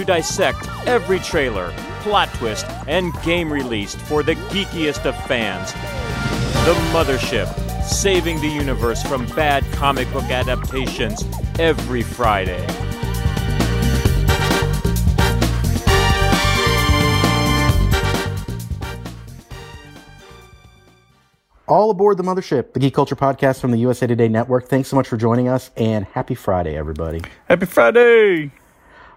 to dissect every trailer, plot twist, and game released for the geekiest of fans. The Mothership, saving the universe from bad comic book adaptations every Friday. All aboard the mothership, the Geek Culture Podcast from the USA Today Network. Thanks so much for joining us, and happy Friday, everybody. Happy Friday.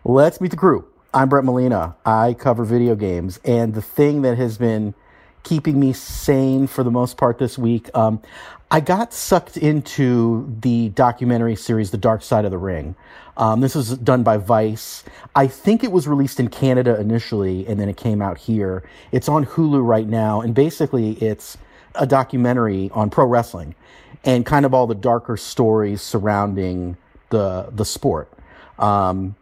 Let's meet the crew. I'm Brett Molina. I cover video games, and the thing that has been keeping me sane for the most part this week, um, I got sucked into the documentary series The Dark Side of the Ring. Um, this was done by Vice. I think it was released in Canada initially, and then it came out here. It's on Hulu right now, and basically it's a documentary on pro wrestling and kind of all the darker stories surrounding the the sport. Um,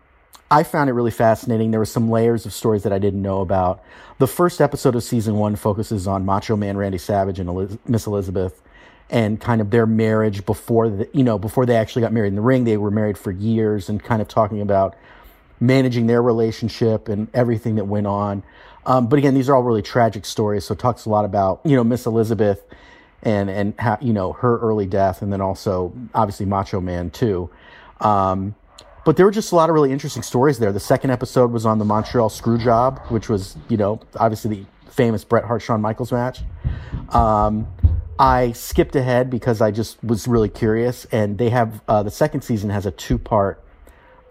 I found it really fascinating. There were some layers of stories that I didn't know about. The first episode of season one focuses on Macho Man Randy Savage and Eliz- Miss Elizabeth, and kind of their marriage before the, you know before they actually got married in the ring. They were married for years, and kind of talking about managing their relationship and everything that went on. Um, but again, these are all really tragic stories. So it talks a lot about you know Miss Elizabeth and and how, you know her early death, and then also obviously Macho Man too. Um, but there were just a lot of really interesting stories there. The second episode was on the Montreal Screwjob, which was you know obviously the famous Bret Hart Shawn Michaels match. Um, I skipped ahead because I just was really curious, and they have uh, the second season has a two part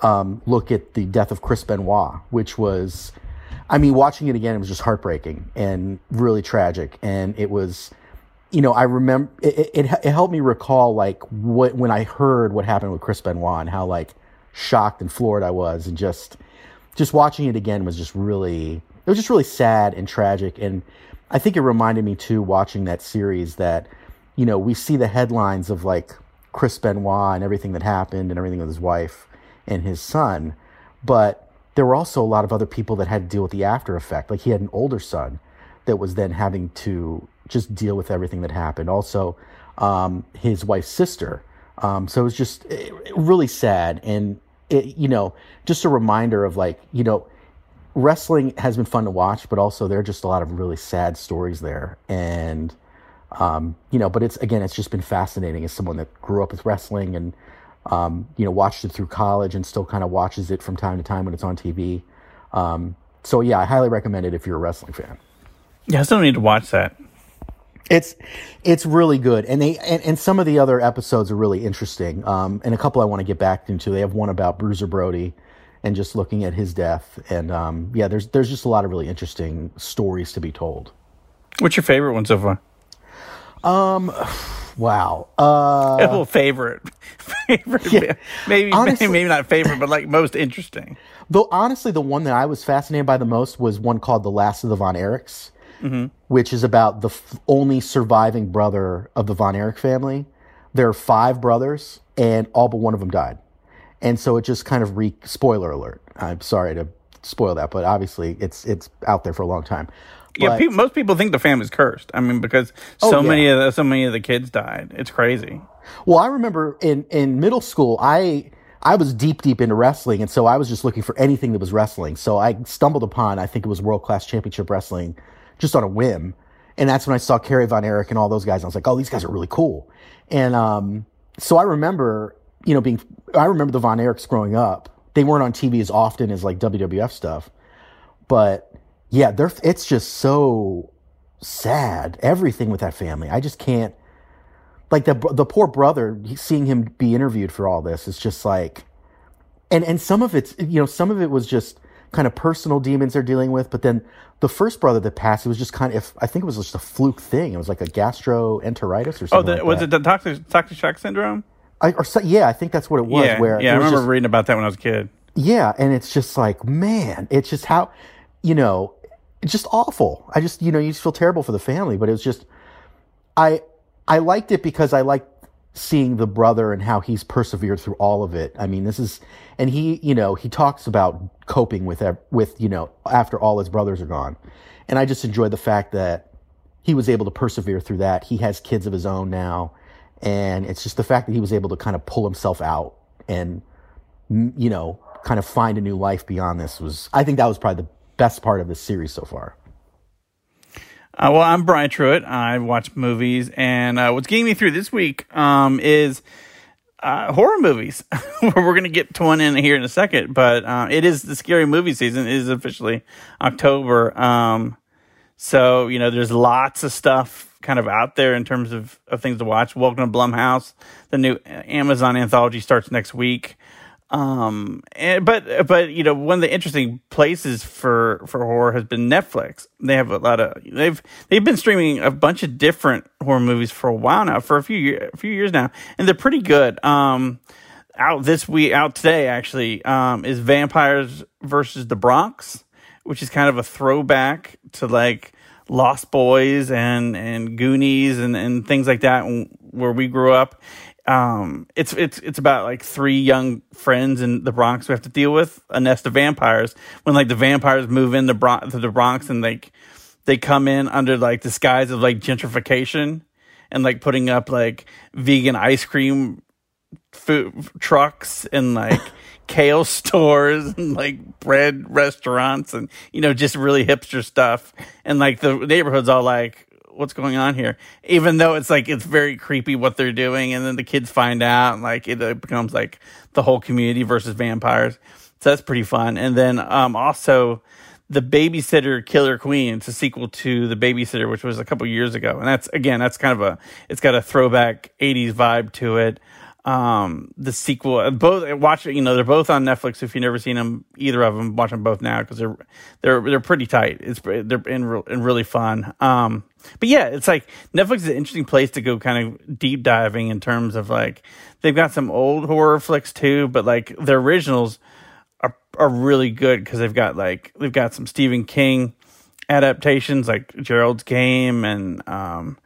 um, look at the death of Chris Benoit, which was, I mean, watching it again, it was just heartbreaking and really tragic. And it was, you know, I remember it, it, it helped me recall like what when I heard what happened with Chris Benoit and how like shocked and floored I was, and just just watching it again was just really it was just really sad and tragic. And I think it reminded me too, watching that series, that you know we see the headlines of like Chris Benoit and everything that happened and everything with his wife and his son, but there were also a lot of other people that had to deal with the after effect. Like he had an older son that was then having to just deal with everything that happened. Also, um, his wife's sister. Um, so it was just eh, really sad, and it, you know, just a reminder of like you know, wrestling has been fun to watch, but also there are just a lot of really sad stories there, and um, you know, but it's again, it's just been fascinating as someone that grew up with wrestling and um, you know, watched it through college and still kind of watches it from time to time when it's on TV. Um, so yeah, I highly recommend it if you're a wrestling fan. Yeah, I still need to watch that. It's it's really good, and they and, and some of the other episodes are really interesting. Um, and a couple I want to get back into. They have one about Bruiser Brody, and just looking at his death. And um, yeah, there's there's just a lot of really interesting stories to be told. What's your favorite one so far? Um, wow. Uh, well, favorite, favorite, Yeah. maybe Honestly- maybe not favorite, but like most interesting. Though honestly, the one that I was fascinated by the most was one called "The Last of the Von Erichs," Mm-hmm. which is about the f- only surviving brother of the Von Erich family. There are five brothers, and all but one of them died. And so it just kind of re spoiler alert. I'm sorry to spoil that, but obviously it's it's out there for a long time. Yeah, But- people, most people think the family's cursed. I mean, because Oh, so yeah. many of the, so many of the kids died. It's crazy. Well, I remember in, in middle school, I I was deep deep into wrestling, and so I was just looking for anything that was wrestling. So I stumbled upon, I think it was World Class Championship Wrestling, just on a whim, and that's when I saw Kerry Von Erich and all those guys. I was like, oh, these guys are really cool. And um, so I remember, you know, being I remember the Von Erichs growing up. They weren't on TV as often as like WWF stuff, but yeah, they're it's just so sad. Everything with that family, I just can't like the the poor brother seeing him be interviewed for all this is just like and and some of it's you know some of it was just kind of personal demons they're dealing with but then the first brother that passed it was just kind of i think it was just a fluke thing it was like a gastroenteritis or something Oh, the, like was that. it the toxic toxic shock syndrome? I, or so, yeah i think that's what it was yeah, where yeah. I remember just- reading about that when I was a kid. yeah, and it's just like, man, it's just how you know, it's just awful. I just, you know, you just feel terrible for the family, but it was just, I, I liked it because I liked seeing the brother and how he's persevered through all of it. I mean, this is, and he, you know, he talks about coping with, with, you know, after all his brothers are gone. And I just enjoyed the fact that he was able to persevere through that. He has kids of his own now. And it's just the fact that he was able to kind of pull himself out and, you know, kind of find a new life beyond this was, I think that was probably the best part of this series so far. Uh, well, I'm Brian Truitt. I watch movies, and uh, what's getting me through this week um, is uh, horror movies. We're going to get to one in here in a second, but uh, it is the scary movie season. It is officially October. Um, so, you know, there's lots of stuff kind of out there in terms of, of things to watch. Welcome to Blumhouse. The new Amazon anthology starts next week. Um, and, but but you know one of the interesting places for for horror has been Netflix. They have a lot of they've they've been streaming a bunch of different horror movies for a while now, for a few year, a few years now, and they're pretty good. Um, out this week, out today actually, um, is Vampires versus the Bronx, which is kind of a throwback to like Lost Boys and and Goonies and and things like that, where we grew up um, it's it's it's about like three young friends in the Bronx who have to deal with a nest of vampires. When like the vampires move into Bron- to the Bronx and like they come in under like disguise of like gentrification and like putting up like vegan ice cream food trucks and like kale stores and like bread restaurants and you know just really hipster stuff and like the neighborhood's all like what's going on here? Even though it's like it's very creepy what they're doing and then the kids find out and like it, it becomes like the whole community versus vampires. So that's pretty fun. And then um also the babysitter killer queen it's a sequel to the babysitter which was a couple years ago. And that's again that's kind of a it's got a throwback 80s vibe to it um the sequel both watch it you know they're both on netflix. If you've never seen them either of them watch them both now because they're they're they're pretty tight. It's they're in, and really fun. Um but yeah it's like netflix is an interesting place to go kind of deep diving in terms of like they've got some old horror flicks too but like their originals are are really good because they've got like they've got some stephen king adaptations like gerald's game and um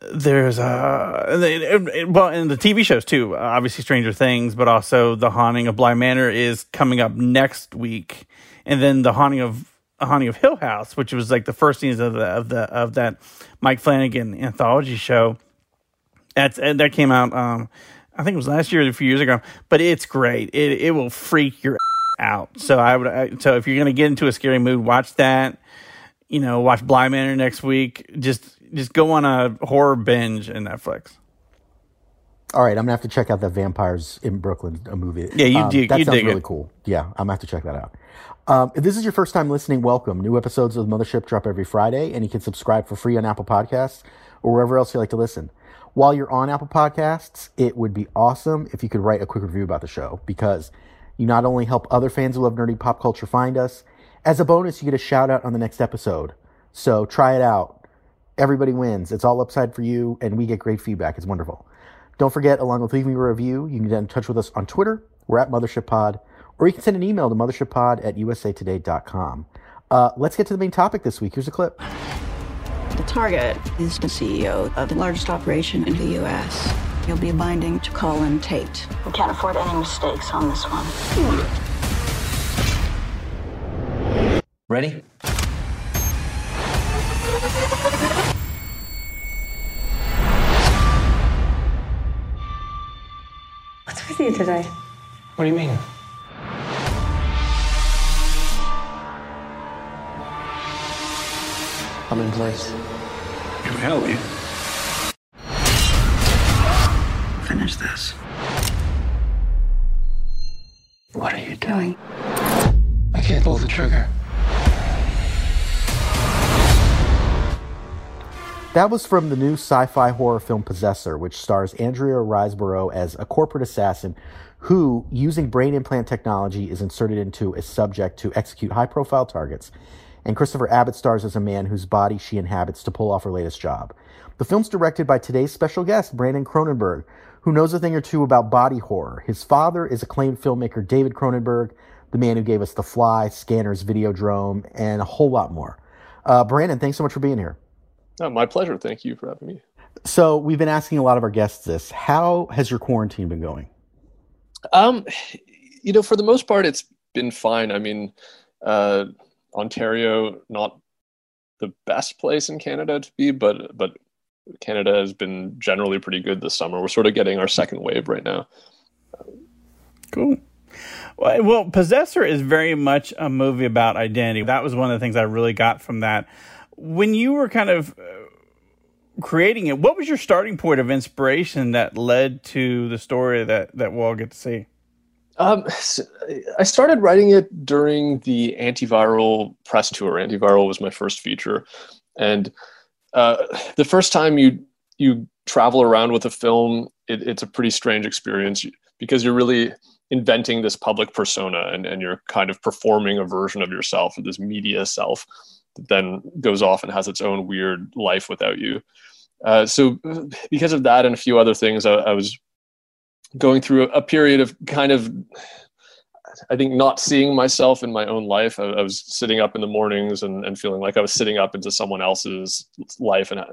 there's uh well in the TV shows too obviously Stranger Things but also The Haunting of Bly Manor is coming up next week. And then The Haunting of Haunting of Hill House which was like the first season of the of the of that Mike Flanagan anthology show. That's that came out um I think it was last year a few years ago but it's great. It it will freak your out. So I would I, so if you're gonna get into a scary mood watch that. You know watch Bly Manor next week. Just just go on a horror binge in Netflix. All right, I'm gonna have to check out the Vampires in Brooklyn a movie. Yeah, you um, dig. That you sounds dig really it. cool. Yeah, I'm gonna have to check that out. Um, if this is your first time listening, welcome. New episodes of Mothership drop every Friday, and you can subscribe for free on Apple Podcasts or wherever else you like to listen. While you're on Apple Podcasts, it would be awesome if you could write a quick review about the show because you not only help other fans who love nerdy pop culture find us, as a bonus, you get a shout out on the next episode. So try it out everybody wins. It's all upside for you, and we get great feedback. It's wonderful. Don't forget, along with leaving a review, you can get in touch with us on Twitter. We're at Mothership Pod, or you can send an email to mothershippod at usatoday.com. Uh, let's get to the main topic this week. Here's a clip. The target is the CEO of the largest operation in the U.S. You'll be binding to Colin Tate. We can't afford any mistakes on this one. Ready? What's with you today? What do you mean? I'm in place. Can we help you? Finish this. What are you doing? I can't pull the trigger. That was from the new sci fi horror film Possessor, which stars Andrea Riseborough as a corporate assassin who, using brain implant technology, is inserted into a subject to execute high profile targets. And Christopher Abbott stars as a man whose body she inhabits to pull off her latest job. The film's directed by today's special guest, Brandon Cronenberg, who knows a thing or two about body horror. His father is acclaimed filmmaker David Cronenberg, the man who gave us The Fly, Scanners, Videodrome, and a whole lot more. Uh, Brandon, thanks so much for being here. Oh, my pleasure. Thank you for having me. So we've been asking a lot of our guests this. How has your quarantine been going? Um, you know, for the most part, it's been fine. I mean, uh, Ontario, not the best place in Canada to be, but but Canada has been generally pretty good this summer. We're sort of getting our second wave right now. Cool. Well, Possessor is very much a movie about identity. That was one of the things I really got from that. When you were kind of uh, creating it, what was your starting point of inspiration that led to the story that that we'll all get to see? Um, so I started writing it during the antiviral press tour. Antiviral was my first feature, and uh, the first time you you travel around with a film, it, it's a pretty strange experience because you're really inventing this public persona and, and you're kind of performing a version of yourself, this media self that then goes off and has its own weird life without you. Uh, so because of that and a few other things, I, I was going through a period of kind of I think not seeing myself in my own life. I, I, was sitting up in the mornings and, and feeling like I was sitting up into someone else's life and uh,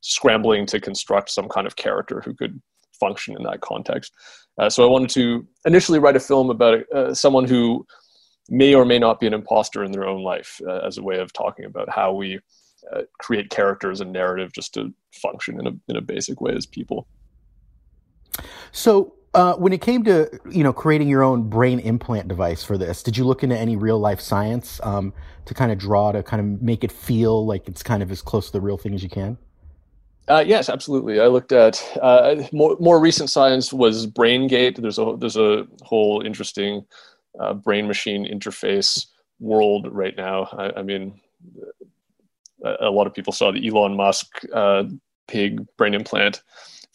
scrambling to construct some kind of character who could function in that context. Uh, so I wanted to initially write a film about uh, someone who may or may not be an imposter in their own life uh, as a way of talking about how we uh, create characters and narrative just to function in a, in a basic way as people. So uh, when it came to you know creating your own brain implant device for this, did you look into any real life science um, to kind of draw to kind of make it feel like it's kind of as close to the real thing as you can? Uh, yes, absolutely. I looked at uh, more, more recent science was BrainGate. There's a there's a whole interesting uh, brain machine interface world right now. I, I, mean, a lot of people saw the Elon Musk uh, pig brain implant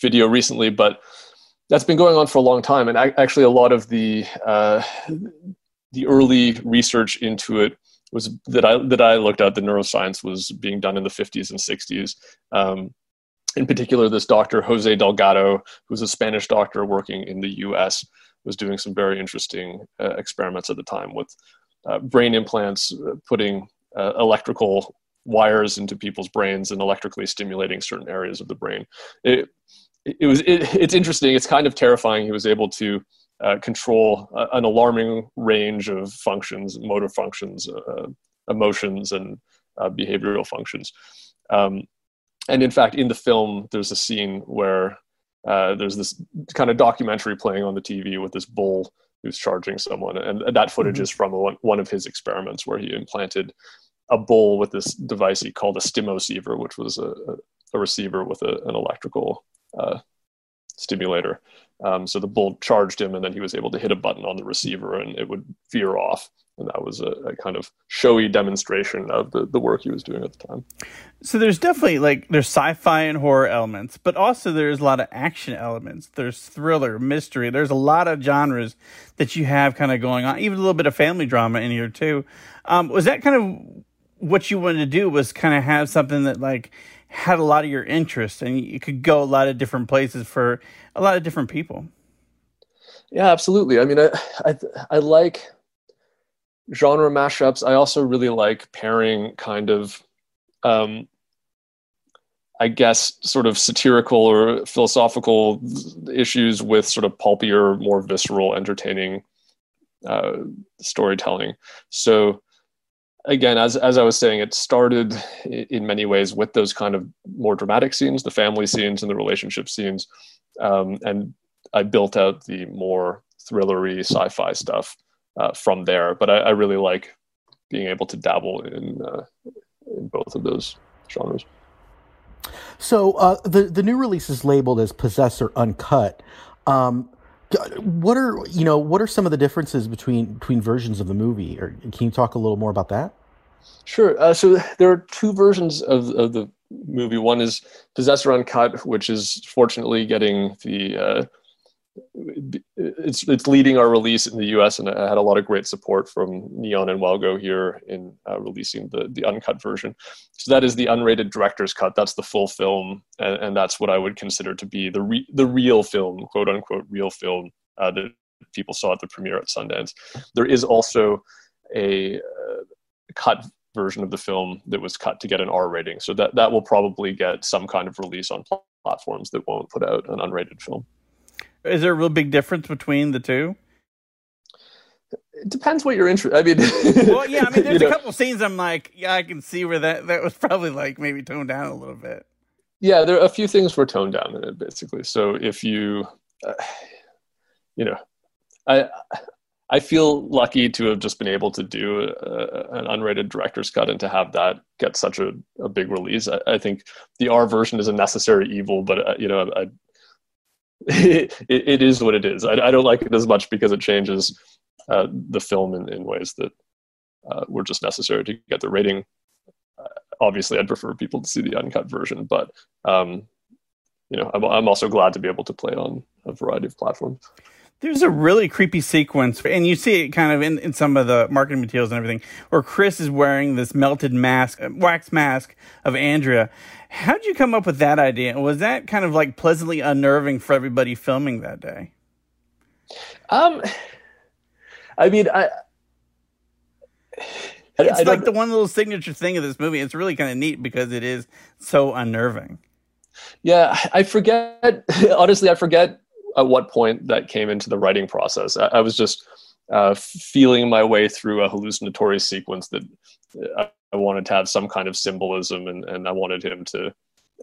video recently, but that's been going on for a long time, and actually, a lot of the uh, the early research into it was that I that I looked at. The neuroscience was being done in the 50s and 60s. Um, in particular, this doctor Jose Delgado, who's a Spanish doctor working in the U.S., was doing some very interesting uh, experiments at the time with uh, brain implants, uh, putting uh, electrical wires into people's brains and electrically stimulating certain areas of the brain. It, it was it, it's interesting. It's kind of terrifying. He was able to uh, control an alarming range of functions, motor functions, emotions, and behavioral functions. Um, and in fact, in the film, there's a scene where uh, there's this kind of documentary playing on the TV with this bull who's charging someone, and that footage mm-hmm. is from one, one of his experiments where he implanted a bull with this device he called a stimoceiver, which was a, a receiver with a, an electrical uh, stimulator. Um, so the bull charged him, and then he was able to hit a button on the receiver, and it would veer off. And that was a, a, kind of showy demonstration of the, the work he was doing at the time. So there's definitely like there's sci-fi and horror elements, but also there's a lot of action elements. There's thriller, mystery. There's a lot of genres that you have kind of going on. Even a little bit of family drama in here too. Um, was that kind of what you wanted to do? Was kind of have something that like had a lot of your interests and you could go a lot of different places for a lot of different people. Yeah, absolutely. I mean, I, I, I like genre mashups. I also really like pairing kind of, um, I guess, sort of satirical or philosophical issues with sort of pulpier, more visceral, entertaining uh, storytelling. So again, as as I was saying, it started in many ways with those kind of more dramatic scenes, the family scenes and the relationship scenes, um, and I built out the more thrillery sci-fi stuff uh, from there. But I, I, really like being able to dabble in uh, in both of those genres. So uh, the the new release is labeled as Possessor Uncut. Um, what are you know what are some of the differences between between versions of the movie or can you talk a little more about that sure uh, so there are two versions of, of the movie one is possessor uncut which is fortunately getting the uh, it's it's leading our release in the U.S. and I had a lot of great support from Neon and Well Go here in uh, releasing the the uncut version. So that is the unrated director's cut. That's the full film, and, and that's what I would consider to be the re- the real film, quote unquote, real film uh, that people saw at the premiere at Sundance. There is also a uh, cut version of the film that was cut to get an R rating, so that that will probably get some kind of release on platforms that won't put out an unrated film. Is there a real big difference between the two? It depends what you're interested. I mean, well, yeah, I mean, there's a know. couple scenes I'm like, yeah, I can see where that that was probably like maybe toned down a little bit. Yeah, there are a few things were toned down in it, basically. So if you, uh, you know, I I feel lucky to have just been able to do a, an unrated director's cut and to have that get such a, a big release. I, I, think the R version is a necessary evil, but uh, you know, I, it, it is what it is. I, I, don't like it as much because it changes uh, the film in, in ways that uh, were just necessary to get the rating. Uh, obviously, I'd prefer people to see the uncut version, but um, you know, I'm, I'm also glad to be able to play on a variety of platforms. There's a really creepy sequence, and you see it kind of in, in some of the marketing materials and everything, where Chris is wearing this melted mask, uh, wax mask of Andrea. How did you come up with that idea? Was that kind of like pleasantly unnerving for everybody filming that day? Um, I mean, I. It's I like the one little signature thing of this movie. It's really kind of neat because it is so unnerving. Yeah, I forget. Honestly, I forget at what point that came into the writing process. I, I was just uh, feeling my way through a hallucinatory sequence that I, I wanted to have some kind of symbolism, and, and I wanted him to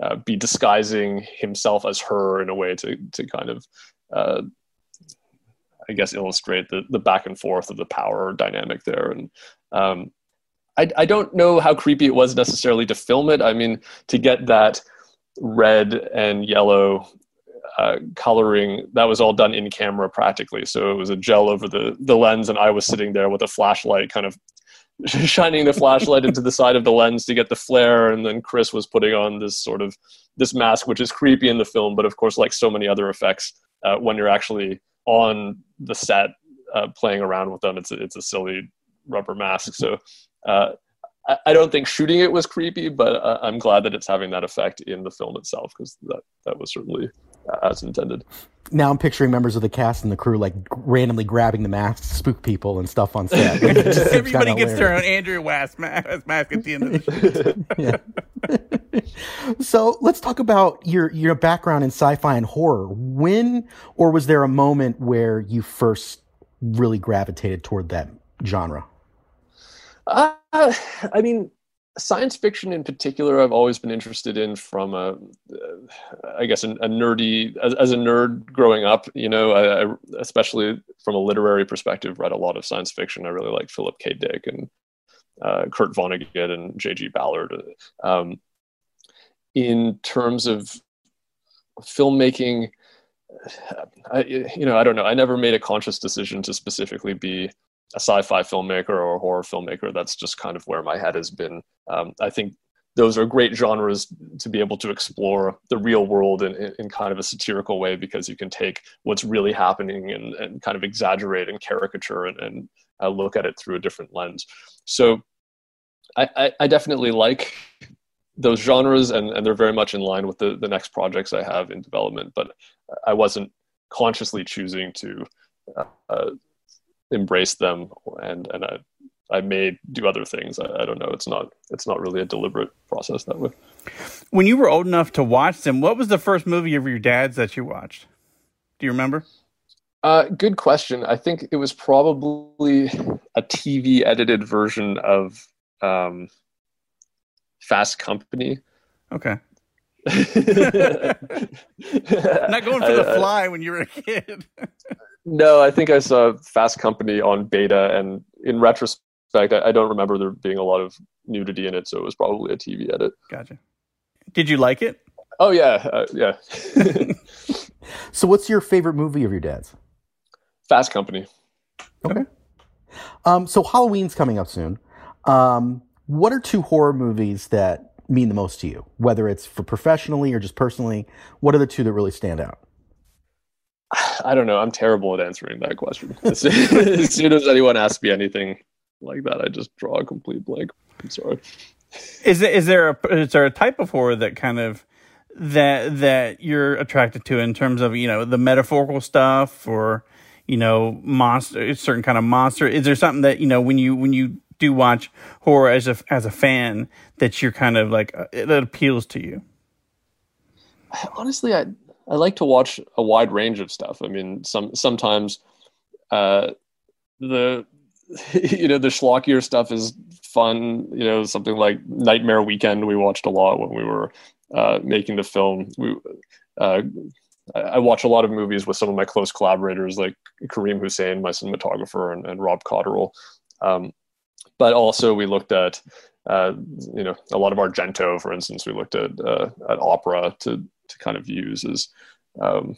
uh, be disguising himself as her in a way to to kind of, uh, I guess, illustrate the the back and forth of the power dynamic there. And um, I I don't know how creepy it was necessarily to film it. I mean, to get that red and yellow uh, coloring that was all done in camera practically. So it was a gel over the the lens and i was sitting there with a flashlight kind of shining the flashlight into the side of the lens to get the flare and then chris was putting on this sort of this mask which is creepy in the film but of course like so many other effects uh, when you're actually on the set uh, playing around with them it's a, it's a silly rubber mask. So uh, I don't think shooting it was creepy, but uh, I'm glad that it's having that effect in the film itself because that that was certainly as intended. Now I'm picturing members of the cast and the crew like randomly grabbing the masks, spook people and stuff on set. Everybody gets their own Andrew West mask at the end of the shoot. so let's talk about your your background in sci-fi and horror. When or was there a moment where you first really gravitated toward that genre? Uh, I mean, science fiction in particular i've always been interested in from a i guess a, a nerdy as, as, a nerd growing up you know I, I, especially from a literary perspective read a lot of science fiction. I really like philip k. Dick and uh, kurt vonnegut and j.g ballard. Um, in terms of filmmaking I, you know i don't know. I never made a conscious decision to specifically be a sci-fi filmmaker or a horror filmmaker. That's just kind of where my head has been. Um, I think those are great genres to be able to explore the real world in, in, in, kind of a satirical way because you can take what's really happening and, and kind of exaggerate and caricature and, and uh, look at it through a different lens. So I, I, I, definitely like those genres and, and they're very much in line with the, the next projects I have in development, but I wasn't consciously choosing to uh, embrace them and and I, I may do other things. I, I, don't know. It's not it's not really a deliberate process that way. When you were old enough to watch them, what was the first movie of your dad's that you watched? Do you remember? Uh, good question. I think it was probably a TV edited version of um, Fast Company. Okay. Not going for the fly when you were a kid. No, I think I saw Fast Company on beta, and in retrospect, I, I, don't remember there being a lot of nudity in it, so it was probably a TV edit. Gotcha. Did you like it? Oh yeah, uh, yeah. so, what's your favorite movie of your dad's? Fast Company. Okay. Um, so Halloween's coming up soon. Um, what are two horror movies that mean the most to you? Whether it's for professionally or just personally, what are the two that really stand out? I don't know. I'm terrible at answering that question. As soon as anyone asks me anything like that, I just draw a complete blank. I'm sorry. Is there, is there a is there a type of horror that kind of that that you're attracted to in terms of you know the metaphorical stuff or you know, monster, a certain kind of monster? Is there something that you know when you when you do watch horror as a as a fan that you're kind of like uh, that appeals to you? Honestly, I I like to watch a wide range of stuff. I mean, some sometimes uh, the you know the schlockier stuff is fun. You know, something like Nightmare Weekend we watched a lot when we were uh, making the film. We uh, I watch a lot of movies with some of my close collaborators like Karim Hussain, my cinematographer, and, and Rob Cotterill. Um, but also we looked at uh, you know a lot of Argento, for instance. We looked at uh, at opera to to kind of use as um,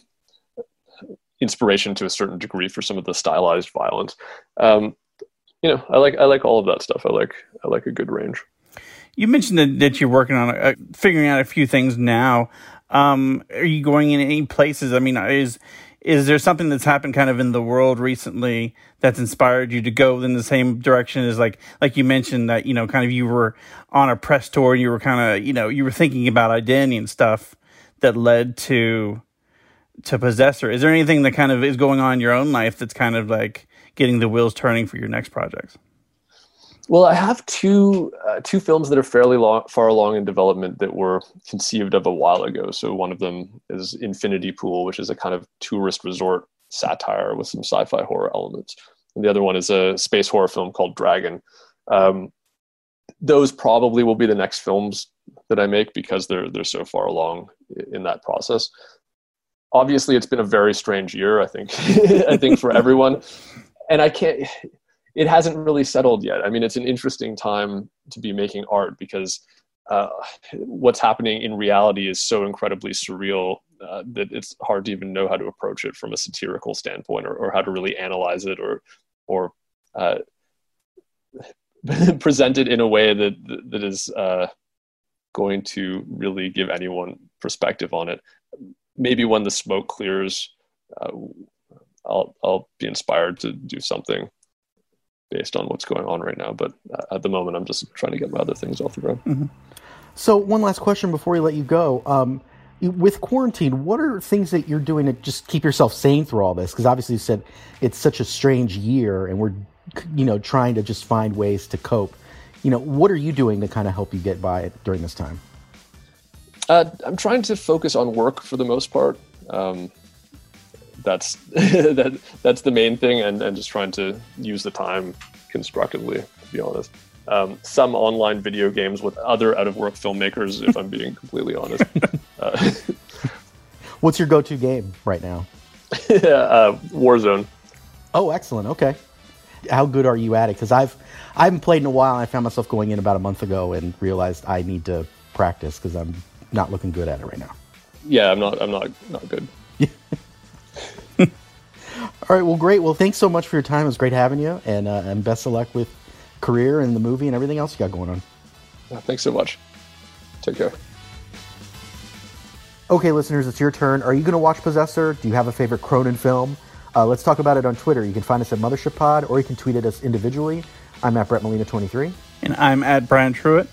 inspiration to a certain degree for some of the stylized violence. Um, you know, I like I like all of that stuff. I like I like a good range. You mentioned that, that you're working on uh, figuring out a few things now. Um, are you going in any places? I mean, is is there something that's happened kind of in the world recently that's inspired you to go in the same direction as like like you mentioned that you know kind of you were on a press tour and you were kind of you know you were thinking about identity and stuff that led to to possessor is there anything that kind of is going on in your own life that's kind of like getting the wheels turning for your next projects well, I have two uh, two films that are fairly long, far along in development that were conceived of a while ago. So one of them is Infinity Pool, which is a kind of tourist resort satire with some sci-fi horror elements, and the other one is a space horror film called Dragon. Um, those probably will be the next films that I make because they're they're so far along in that process. Obviously, it's been a very strange year. I think I think for everyone, and I can't it hasn't really settled yet. I mean, it's an interesting time to be making art because uh, what's happening in reality is so incredibly surreal uh, that it's hard to even know how to approach it from a satirical standpoint or, or how to really analyze it or or uh, present it in a way that that is uh, going to really give anyone perspective on it. Maybe when the smoke clears, uh, I'll I'll be inspired to do something based on what's going on right now. But uh, at the moment, I'm just trying to get my other things off the ground. Mm-hmm. So, one last question before we let you go. Um, with quarantine, what are things that you're doing to just keep yourself sane through all this? Because obviously, you said it's such a strange year, and we're, you know, trying to just find ways to cope. You know, what are you doing to kind of help you get by it during this time? Uh, I'm trying to focus on work for the most part. Um, that's that that's the main thing, and and just trying to use the time constructively. To be honest, um, some online video games with other out of work filmmakers. If I'm being completely honest, uh, what's your go to game right now? uh, Warzone. Oh, excellent. Okay, how good are you at it? Because I've I haven't played in a while, and I found myself going in about a month ago and realized I need to practice because I'm not looking good at it right now. Yeah, I'm not. I'm not not good. All right. Well, great. Well, thanks so much for your time. It was great having you, and uh, and best of luck with career and the movie and everything else you got going on. thanks so much. Take care. Okay, listeners, it's your turn. Are you going to watch Possessor? Do you have a favorite Cronin film? Uh, let's talk about it on Twitter. You can find us at Mothership Pod, or you can tweet at us individually. I'm at Brett Molina 23. And I'm at Brian Truitt.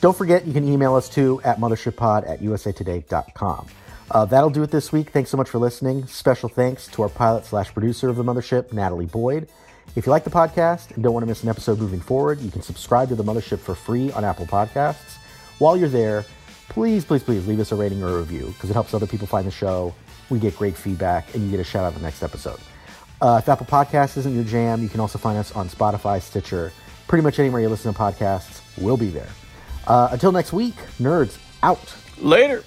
Don't forget, you can email us too at mothershippod at usatoday.com. Uh, that'll do it this week. Thanks so much for listening. Special thanks to our pilot slash producer of the Mothership, Natalie Boyd. If you like the podcast and don't want to miss an episode moving forward, you can subscribe to the Mothership for free on Apple Podcasts. While you're there, please, please, please leave us a rating or a review because it helps other people find the show. We get great feedback and you get a shout out in the next episode. Uh, if Apple Podcasts isn't your jam, you can also find us on Spotify, Stitcher, pretty much anywhere you listen to podcasts. We'll be there. Uh, until next week, nerds out. Later.